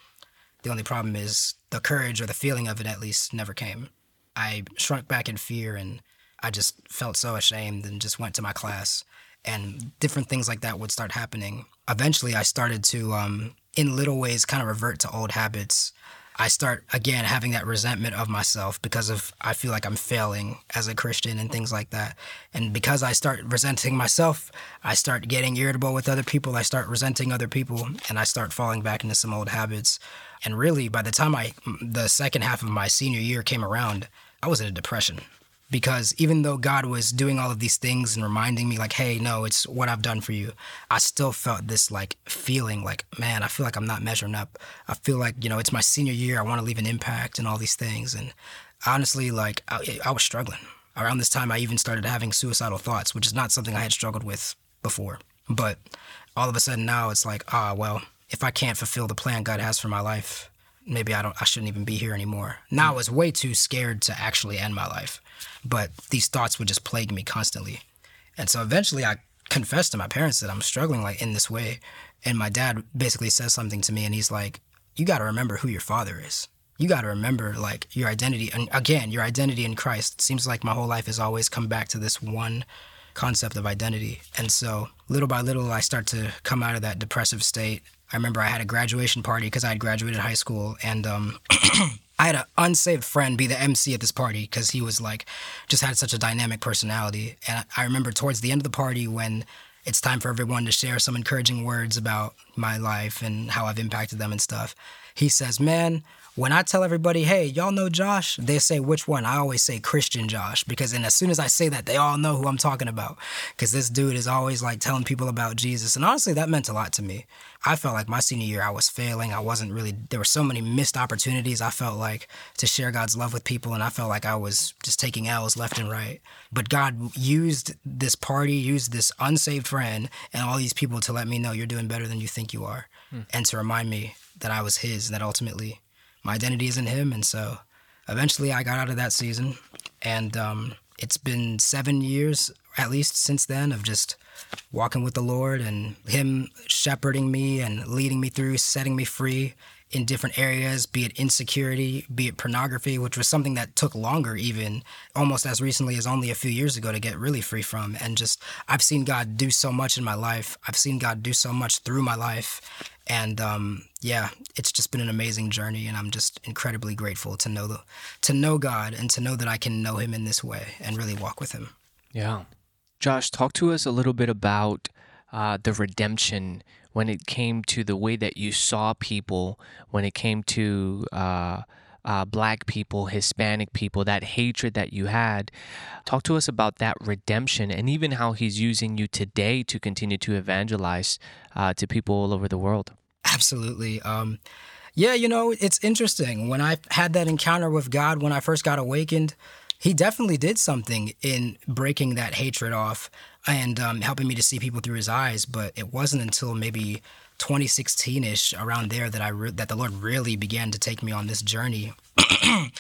The only problem is the courage or the feeling of it at least never came. I shrunk back in fear and I just felt so ashamed and just went to my class. And different things like that would start happening. Eventually, I started to, um, in little ways, kind of revert to old habits I start again having that resentment of myself because of I feel like I'm failing as a Christian and things like that. And because I start resenting myself, I start getting irritable with other people. I start resenting other people and I start falling back into some old habits. And really by the time I the second half of my senior year came around, I was in a depression because even though God was doing all of these things and reminding me like hey no it's what I've done for you I still felt this like feeling like man I feel like I'm not measuring up. I feel like you know it's my senior year. I want to leave an impact and all these things. And honestly like I, I was struggling. Around this time I even started having suicidal thoughts which is not something I had struggled with before. But all of a sudden now it's like ah well if I can't fulfill the plan God has for my life maybe I don't I shouldn't even be here anymore. Now I was way too scared to actually end my life. But these thoughts would just plague me constantly. And so eventually I confessed to my parents that I'm struggling like in this way. And my dad basically says something to me and he's like, You gotta remember who your father is. You gotta remember like your identity and again, your identity in Christ. It seems like my whole life has always come back to this one concept of identity. And so little by little I start to come out of that depressive state I remember I had a graduation party because I had graduated high school, and um, [CLEARS THROAT] I had an unsaved friend be the MC at this party because he was like, just had such a dynamic personality. And I remember towards the end of the party when it's time for everyone to share some encouraging words about my life and how I've impacted them and stuff. He says, Man, when I tell everybody, hey, y'all know Josh, they say which one. I always say Christian Josh because and as soon as I say that, they all know who I'm talking about. Because this dude is always like telling people about Jesus. And honestly, that meant a lot to me. I felt like my senior year, I was failing. I wasn't really, there were so many missed opportunities. I felt like to share God's love with people. And I felt like I was just taking L's left and right. But God used this party, used this unsaved friend and all these people to let me know you're doing better than you think you are. Hmm. And to remind me that I was His and that ultimately my identity is in him. And so eventually I got out of that season. And um, it's been seven years at least since then of just walking with the Lord and Him shepherding me and leading me through, setting me free in different areas, be it insecurity, be it pornography, which was something that took longer, even almost as recently as only a few years ago, to get really free from. And just, I've seen God do so much in my life. I've seen God do so much through my life. And um, yeah, it's just been an amazing journey, and I'm just incredibly grateful to know the, to know God and to know that I can know Him in this way and really walk with Him. Yeah, Josh, talk to us a little bit about uh, the redemption when it came to the way that you saw people, when it came to uh, uh, black people, Hispanic people, that hatred that you had. Talk to us about that redemption and even how he's using you today to continue to evangelize uh, to people all over the world. Absolutely. Um, yeah, you know, it's interesting. When I had that encounter with God, when I first got awakened, he definitely did something in breaking that hatred off and um, helping me to see people through his eyes. But it wasn't until maybe 2016ish around there that I re- that the Lord really began to take me on this journey [CLEARS THROAT]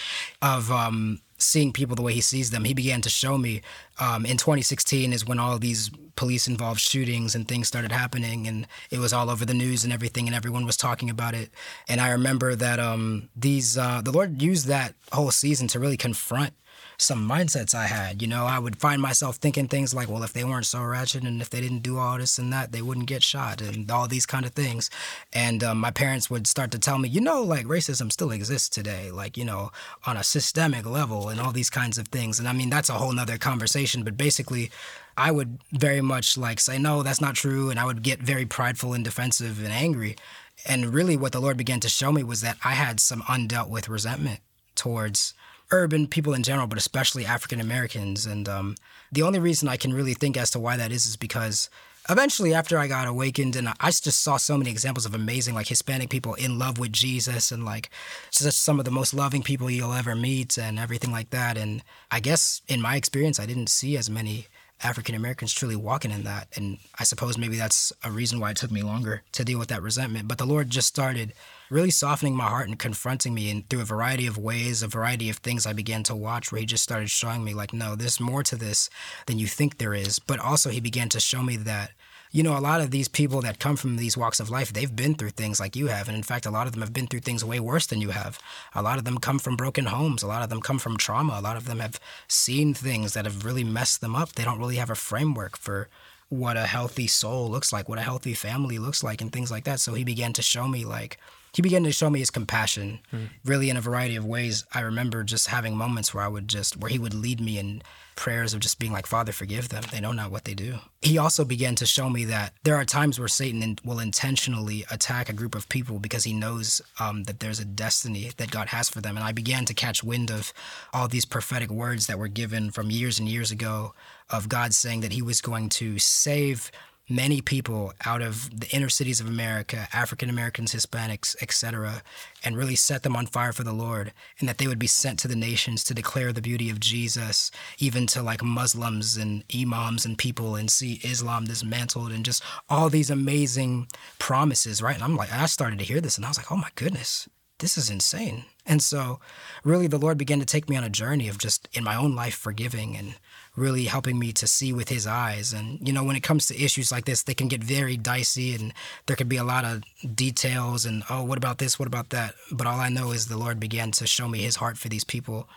of um, seeing people the way He sees them. He began to show me. Um, in 2016 is when all these police involved shootings and things started happening, and it was all over the news and everything, and everyone was talking about it. And I remember that um, these uh, the Lord used that whole season to really confront some mindsets I had. You know, I would find myself thinking things like, well, if they weren't so ratchet and if they didn't do all this and that, they wouldn't get shot and all these kind of things. And um, my parents would start to tell me, you know, like racism still exists today, like, you know, on a systemic level and all these kinds of things. And I mean, that's a whole nother conversation, but basically, I would very much like say, no, that's not true. And I would get very prideful and defensive and angry. And really, what the Lord began to show me was that I had some undealt with resentment towards urban people in general, but especially African Americans. And um, the only reason I can really think as to why that is is because eventually after i got awakened and i just saw so many examples of amazing like hispanic people in love with jesus and like just some of the most loving people you'll ever meet and everything like that and i guess in my experience i didn't see as many African Americans truly walking in that. And I suppose maybe that's a reason why it took me longer to deal with that resentment. But the Lord just started really softening my heart and confronting me and through a variety of ways, a variety of things I began to watch where he just started showing me like, no, there's more to this than you think there is. But also he began to show me that you know, a lot of these people that come from these walks of life, they've been through things like you have. And in fact, a lot of them have been through things way worse than you have. A lot of them come from broken homes. A lot of them come from trauma. A lot of them have seen things that have really messed them up. They don't really have a framework for what a healthy soul looks like, what a healthy family looks like, and things like that. So he began to show me, like, he began to show me his compassion mm. really in a variety of ways. I remember just having moments where I would just, where he would lead me in prayers of just being like, Father, forgive them. They know not what they do. He also began to show me that there are times where Satan will intentionally attack a group of people because he knows um, that there's a destiny that God has for them. And I began to catch wind of all these prophetic words that were given from years and years ago of God saying that he was going to save many people out of the inner cities of America, African Americans, Hispanics, etc., and really set them on fire for the Lord, and that they would be sent to the nations to declare the beauty of Jesus, even to like Muslims and imams and people, and see Islam dismantled, and just all these amazing promises, right? And I'm like, I started to hear this, and I was like, oh my goodness, this is insane. And so, really, the Lord began to take me on a journey of just in my own life forgiving and really helping me to see with his eyes. And, you know, when it comes to issues like this, they can get very dicey and there could be a lot of details and, oh, what about this? What about that? But all I know is the Lord began to show me his heart for these people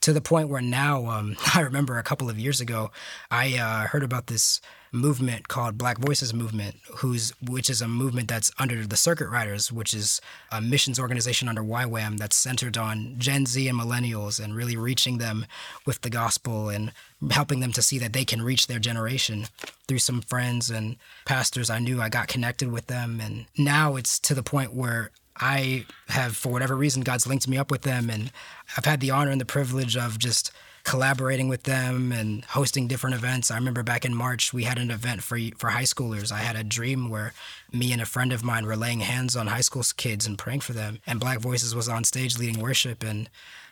to the point where now, um, [LAUGHS] I remember a couple of years ago, I uh, heard about this movement called Black Voices Movement, who's which is a movement that's under the Circuit Riders, which is a missions organization under YWAM that's centered on Gen Z and millennials and really reaching them with the gospel and helping them to see that they can reach their generation through some friends and pastors I knew. I got connected with them, and now it's to the point where I have, for whatever reason, God's linked me up with them, and I've had the honor and the privilege of just collaborating with them and hosting different events. I remember back in March, we had an event for for high schoolers. I had a dream where me and a friend of mine were laying hands on high school kids and praying for them. And Black Voices was on stage leading worship, and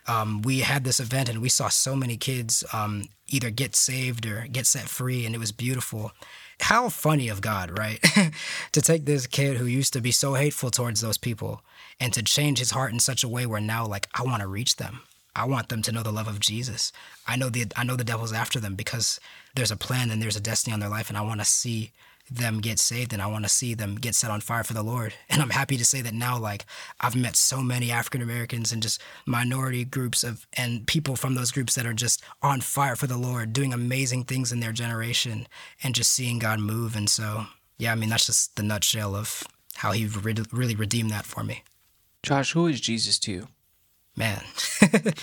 um, we had this event, and we saw so many kids um, either get saved or get set free, and it was beautiful. How funny of God, right? [LAUGHS] to take this kid who used to be so hateful towards those people and to change his heart in such a way where now, like, I want to reach them. I want them to know the love of Jesus. I know the I know the devil's after them because there's a plan and there's a destiny on their life, and I want to see them get saved and I want to see them get set on fire for the Lord. [LAUGHS] And I'm happy to say that now, like I've met so many African Americans and just minority groups of and people from those groups that are just on fire for the Lord, doing amazing things in their generation, and just seeing God move. And so, yeah, I mean that's just the nutshell of how He really redeemed that for me. Josh, who is Jesus to you? Man, [LAUGHS]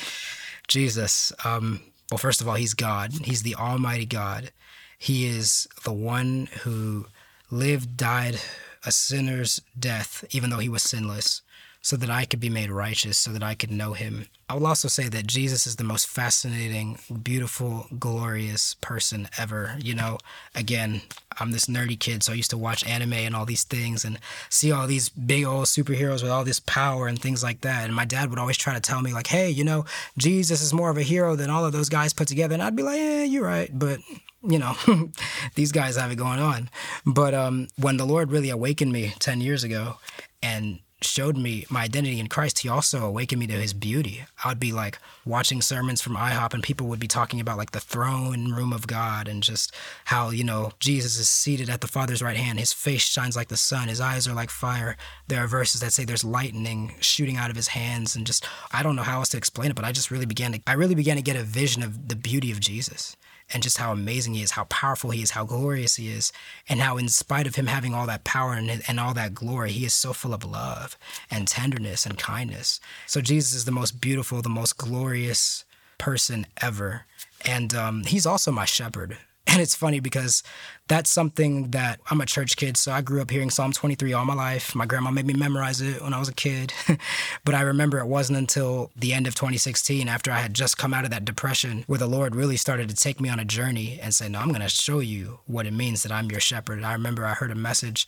Jesus. Um, well, first of all, he's God. He's the Almighty God. He is the one who lived, died a sinner's death, even though he was sinless so that I could be made righteous, so that I could know him. I will also say that Jesus is the most fascinating, beautiful, glorious person ever. You know, again, I'm this nerdy kid, so I used to watch anime and all these things and see all these big old superheroes with all this power and things like that. And my dad would always try to tell me, like, hey, you know, Jesus is more of a hero than all of those guys put together. And I'd be like, yeah, you're right. But you know, [LAUGHS] these guys have it going on. But um, when the Lord really awakened me 10 years ago and showed me my identity in Christ, he also awakened me to his beauty. I would be like watching sermons from IHOP and people would be talking about like the throne room of God and just how, you know, Jesus is seated at the Father's right hand. His face shines like the sun, his eyes are like fire. There are verses that say there's lightning shooting out of his hands and just I don't know how else to explain it, but I just really began to I really began to get a vision of the beauty of Jesus and just how amazing he is, how powerful he is, how glorious he is, and how, in spite of him having all that power and, and all that glory, he is so full of love and tenderness and kindness. So, Jesus is the most beautiful, the most glorious person ever. And um, he's also my shepherd. And it's funny because that's something that I'm a church kid, so I grew up hearing Psalm 23 all my life. My grandma made me memorize it when I was a kid. [LAUGHS] but I remember it wasn't until the end of 2016, after I had just come out of that depression, where the Lord really started to take me on a journey and say, No, I'm going to show you what it means that I'm your shepherd. I remember I heard a message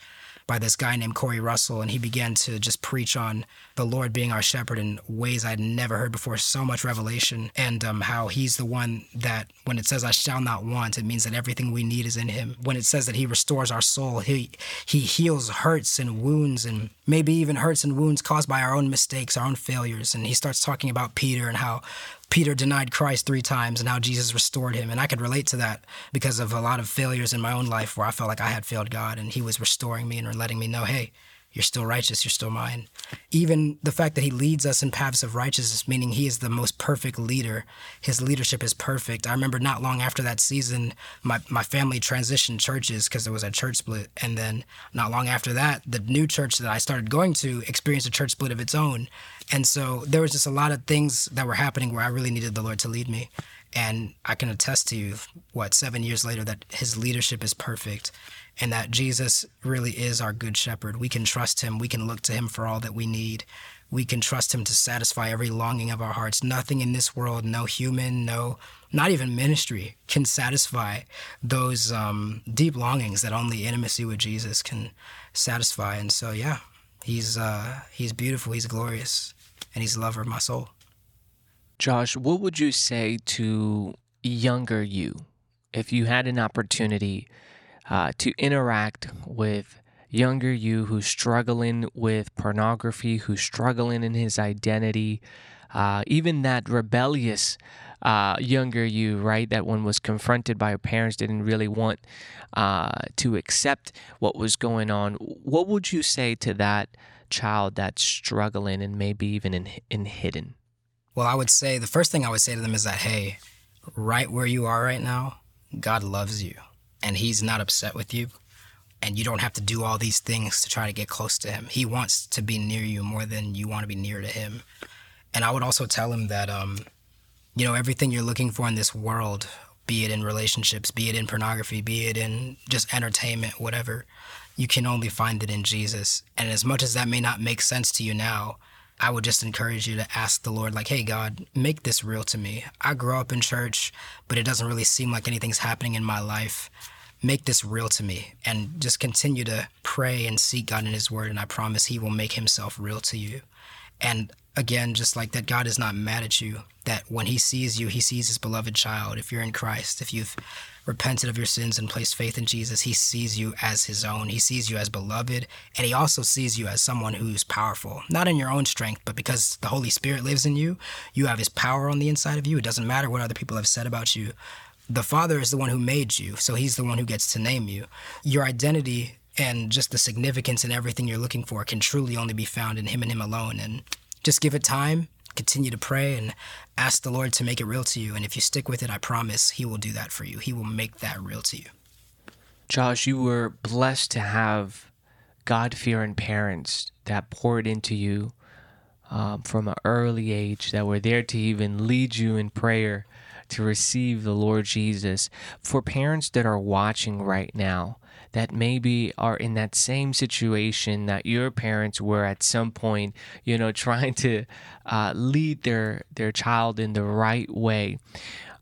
by this guy named Corey Russell, and he began to just preach on the Lord being our shepherd in ways I'd never heard before. So much revelation, and um, how He's the one that, when it says "I shall not want," it means that everything we need is in Him. When it says that He restores our soul, He He heals hurts and wounds, and maybe even hurts and wounds caused by our own mistakes, our own failures. And He starts talking about Peter and how Peter denied Christ three times and how Jesus restored him. And I could relate to that because of a lot of failures in my own life where I felt like I had failed God and he was restoring me and letting me know, hey, you're still righteous, you're still mine. Even the fact that he leads us in paths of righteousness, meaning he is the most perfect leader, his leadership is perfect. I remember not long after that season, my, my family transitioned churches because there was a church split. And then not long after that, the new church that I started going to experienced a church split of its own. And so there was just a lot of things that were happening where I really needed the Lord to lead me. And I can attest to you, what, seven years later, that his leadership is perfect and that Jesus really is our good shepherd. We can trust him. We can look to him for all that we need. We can trust him to satisfy every longing of our hearts. Nothing in this world, no human, no, not even ministry, can satisfy those um, deep longings that only intimacy with Jesus can satisfy. And so, yeah, he's uh, he's beautiful. He's glorious and he's the lover of my soul. Josh, what would you say to younger you if you had an opportunity uh, to interact with younger you who's struggling with pornography, who's struggling in his identity, uh, even that rebellious uh, younger you, right? That one was confronted by her parents, didn't really want uh, to accept what was going on. What would you say to that child that's struggling and maybe even in, in hidden? Well, I would say the first thing I would say to them is that, hey, right where you are right now, God loves you and He's not upset with you. And you don't have to do all these things to try to get close to Him. He wants to be near you more than you want to be near to Him. And I would also tell him that, um, you know, everything you're looking for in this world, be it in relationships, be it in pornography, be it in just entertainment, whatever, you can only find it in Jesus. And as much as that may not make sense to you now, I would just encourage you to ask the Lord, like, hey, God, make this real to me. I grew up in church, but it doesn't really seem like anything's happening in my life. Make this real to me and just continue to pray and seek God in His Word. And I promise He will make Himself real to you. And again, just like that, God is not mad at you. That when He sees you, He sees His beloved child. If you're in Christ, if you've repented of your sins and placed faith in Jesus, He sees you as His own. He sees you as beloved, and He also sees you as someone who's powerful, not in your own strength, but because the Holy Spirit lives in you, you have His power on the inside of you. It doesn't matter what other people have said about you. The Father is the one who made you, so He's the one who gets to name you. Your identity and just the significance and everything you're looking for can truly only be found in Him and Him alone. And just give it time, continue to pray, and ask the Lord to make it real to you. And if you stick with it, I promise He will do that for you. He will make that real to you. Josh, you were blessed to have God fearing parents that poured into you um, from an early age, that were there to even lead you in prayer to receive the Lord Jesus. For parents that are watching right now, that maybe are in that same situation that your parents were at some point, you know, [LAUGHS] trying to uh, lead their their child in the right way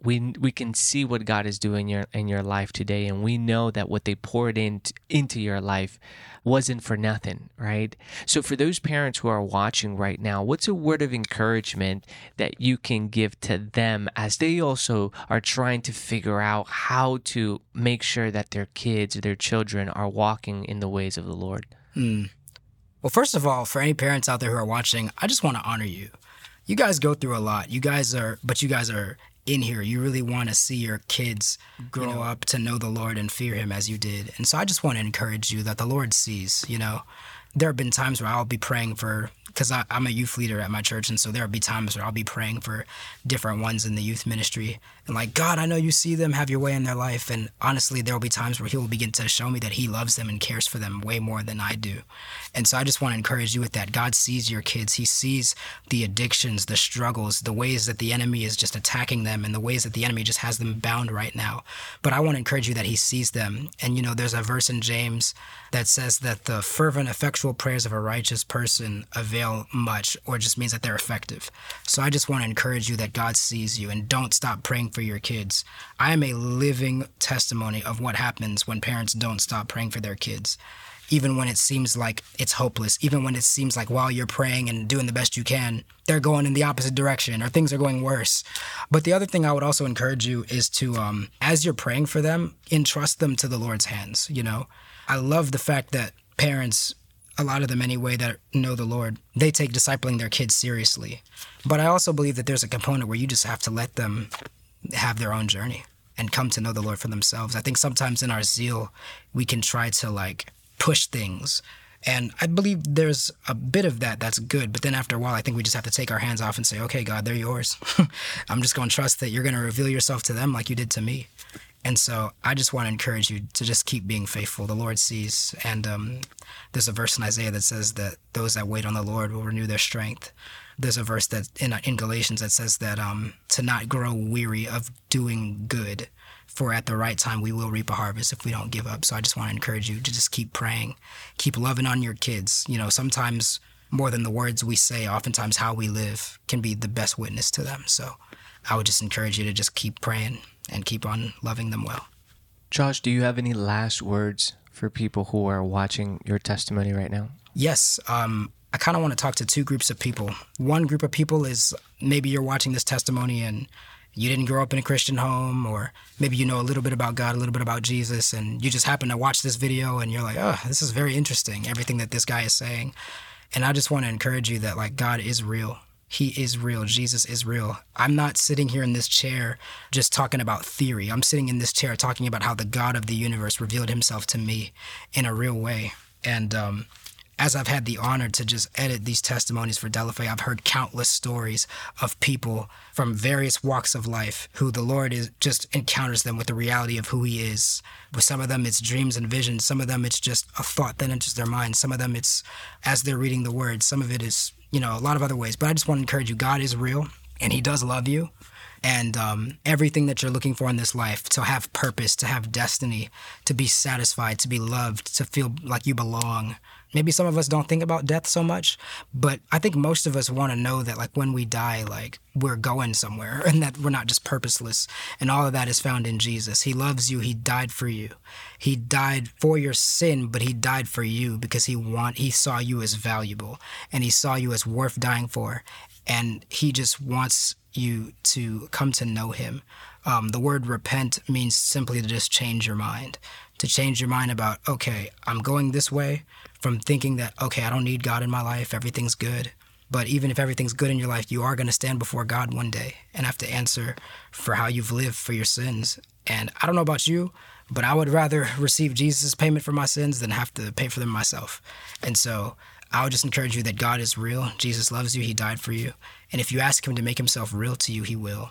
we we can see what God is doing in your in your life today, and we know that what they poured in, into your life wasn't for nothing, right? So for those parents who are watching right now, what's a word of encouragement that you can give to them as they also are trying to figure out how to make sure that their kids, their children, are walking in the ways of the Lord? Hmm. Well, first of all, for any parents out there who are watching, I just want to honor you. You guys go through a lot. You guys are, but you guys are in here. You really want to see your kids grow you know, up to know the Lord and fear Him as you did. And so I just want to encourage you that the Lord sees, you know. There have been times where I'll be praying for because I'm a youth leader at my church, and so there'll be times where I'll be praying for different ones in the youth ministry, and like God, I know you see them, have your way in their life, and honestly, there'll be times where He will begin to show me that He loves them and cares for them way more than I do, and so I just want to encourage you with that. God sees your kids, He sees the addictions, the struggles, the ways that the enemy is just attacking them, and the ways that the enemy just has them bound right now. But I want to encourage you that He sees them, and you know, there's a verse in James that says that the fervent, effectual prayers of a righteous person avail much or just means that they're effective. So I just want to encourage you that God sees you and don't stop praying for your kids. I am a living testimony of what happens when parents don't stop praying for their kids. Even when it seems like it's hopeless, even when it seems like while you're praying and doing the best you can, they're going in the opposite direction or things are going worse. But the other thing I would also encourage you is to, um, as you're praying for them, entrust them to the Lord's hands. You know, I love the fact that parents a lot of them anyway that know the Lord, they take discipling their kids seriously. But I also believe that there's a component where you just have to let them have their own journey and come to know the Lord for themselves. I think sometimes in our zeal, we can try to like push things. And I believe there's a bit of that that's good. But then after a while, I think we just have to take our hands off and say, okay, God, they're yours. [LAUGHS] I'm just going to trust that you're going to reveal yourself to them like you did to me. And so I just want to encourage you to just keep being faithful. The Lord sees. And um, there's a verse in Isaiah that says that those that wait on the Lord will renew their strength. There's a verse that in, in Galatians that says that um, to not grow weary of doing good, for at the right time we will reap a harvest if we don't give up. So I just want to encourage you to just keep praying, keep loving on your kids. You know, sometimes more than the words we say, oftentimes how we live can be the best witness to them. So I would just encourage you to just keep praying and keep on loving them well. Josh, do you have any last words for people who are watching your testimony right now? Yes. Um, I kind of want to talk to two groups of people. One group of people is maybe you're watching this testimony and you didn't grow up in a Christian home, or maybe you know a little bit about God, a little bit about Jesus, and you just happen to watch this video and you're like, oh, this is very interesting, everything that this guy is saying. And I just want to encourage you that, like, God is real. He is real. Jesus is real. I'm not sitting here in this chair just talking about theory. I'm sitting in this chair talking about how the God of the universe revealed himself to me in a real way. And um, as I've had the honor to just edit these testimonies for Delafé, I've heard countless stories of people from various walks of life who the Lord is just encounters them with the reality of who He is. With some of them, it's dreams and visions. Some of them, it's just a thought that enters their mind. Some of them, it's as they're reading the Word. Some of it is you know, a lot of other ways. But I just want to encourage you God is real and He does love you. And um, everything that you're looking for in this life to have purpose, to have destiny, to be satisfied, to be loved, to feel like you belong, maybe some of us don't think about death so much, but I think most of us want to know that like when we die, like we're going somewhere [LAUGHS] and that we're not just purposeless. And all of that is found in Jesus. He loves you. He died for you. He died for your sin, but he died for you because he want he saw you as valuable and he saw you as worth dying for. And he just wants you to come to know him. Um, the word repent means simply to just change your mind, to change your mind about, okay, I'm going this way, from thinking that, okay, I don't need God in my life, everything's good. But even if everything's good in your life, you are going to stand before God one day and have to answer for how you've lived for your sins. And I don't know about you, but I would rather receive Jesus' payment for my sins than have to pay for them myself. And so I would just encourage you that God is real. Jesus loves you. He died for you. And if you ask Him to make Himself real to you, He will.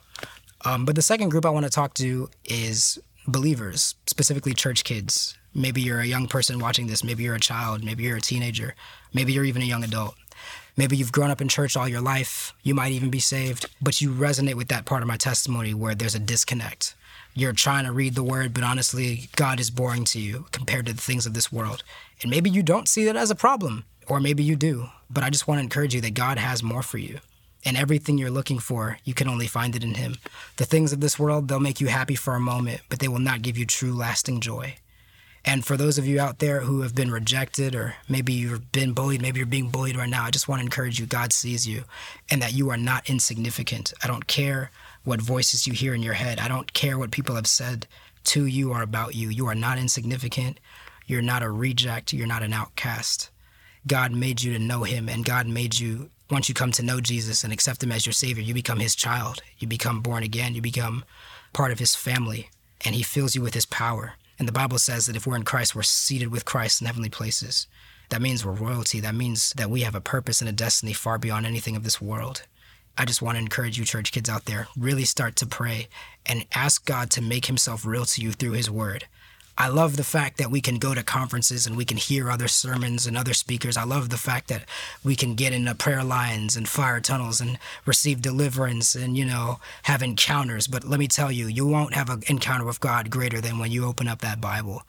Um, but the second group I want to talk to is believers, specifically church kids. Maybe you're a young person watching this. Maybe you're a child. Maybe you're a teenager. Maybe you're even a young adult. Maybe you've grown up in church all your life. You might even be saved, but you resonate with that part of my testimony where there's a disconnect. You're trying to read the word, but honestly, God is boring to you compared to the things of this world. And maybe you don't see that as a problem, or maybe you do. But I just want to encourage you that God has more for you. And everything you're looking for, you can only find it in Him. The things of this world, they'll make you happy for a moment, but they will not give you true, lasting joy. And for those of you out there who have been rejected, or maybe you've been bullied, maybe you're being bullied right now, I just want to encourage you God sees you and that you are not insignificant. I don't care what voices you hear in your head, I don't care what people have said to you or about you. You are not insignificant. You're not a reject. You're not an outcast. God made you to know him and God made you once you come to know Jesus and accept him as your savior, you become his child. You become born again, you become part of his family and he fills you with his power. And the Bible says that if we're in Christ, we're seated with Christ in heavenly places. That means we're royalty. That means that we have a purpose and a destiny far beyond anything of this world. I just want to encourage you, church kids out there, really start to pray and ask God to make himself real to you through his word. I love the fact that we can go to conferences and we can hear other sermons and other speakers. I love the fact that we can get into prayer lines and fire tunnels and receive deliverance and, you know, have encounters. But let me tell you, you won't have an encounter with God greater than when you open up that Bible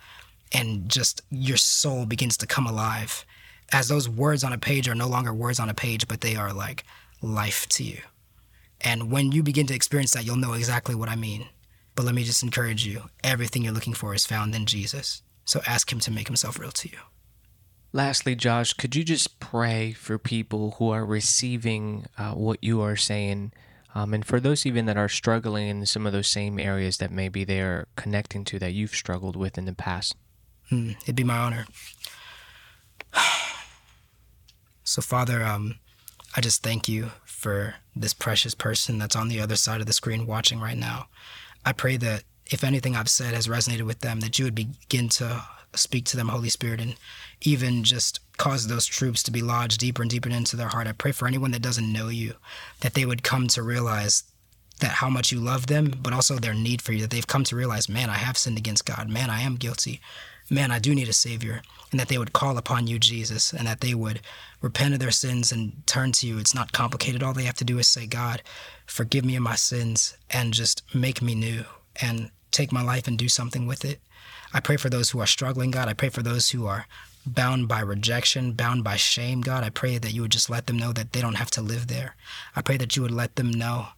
and just your soul begins to come alive. As those words on a page are no longer words on a page, but they are like life to you. And when you begin to experience that, you'll know exactly what I mean. But let me just encourage you everything you're looking for is found in Jesus. So ask Him to make Himself real to you. Lastly, Josh, could you just pray for people who are receiving uh, what you are saying? Um, and for those even that are struggling in some of those same areas that maybe they're connecting to that you've struggled with in the past? Hmm, it'd be my honor. [SIGHS] So, Father, um, I just thank you for this precious person that's on the other side of the screen watching right now. I pray that if anything I've said has resonated with them, that you would begin to speak to them, Holy Spirit, and even just cause those truths to be lodged deeper and deeper into their heart. I pray for anyone that doesn't know you, that they would come to realize that how much you love them, but also their need for you, that they've come to realize, man, I have sinned against God. Man, I am guilty. Man, I do need a Savior. And that they would call upon you, Jesus, and that they would repent of their sins and turn to you. It's not complicated. All they have to do is say, God, forgive me of my sins and just make me new and take my life and do something with it. I pray for those who are struggling, God. I pray for those who are bound by rejection, bound by shame, God. I pray that you would just let them know that they don't have to live there. I pray that you would let them know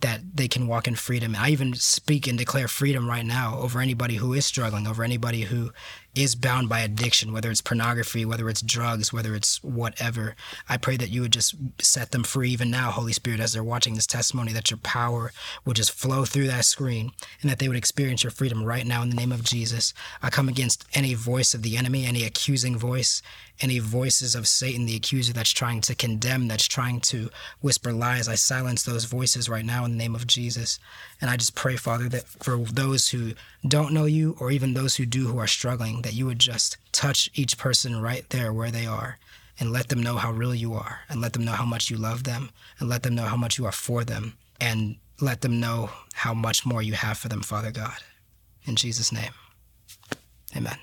that they can walk in freedom. I even speak and declare freedom right now over anybody who is struggling, over anybody who is bound by addiction, whether it's pornography, whether it's drugs, whether it's whatever. I pray that you would just set them free even now, Holy Spirit, as they're watching this testimony, that your power would just flow through that screen and that they would experience your freedom right now in the name of Jesus. I come against any voice of the enemy, any accusing voice, any voices of Satan, the accuser that's trying to condemn, that's trying to whisper lies. I silence those voices right now in the name of Jesus. And I just pray, Father, that for those who don't know you or even those who do who are struggling, that you would just touch each person right there where they are and let them know how real you are and let them know how much you love them and let them know how much you are for them and let them know how much more you have for them, Father God. In Jesus' name, amen.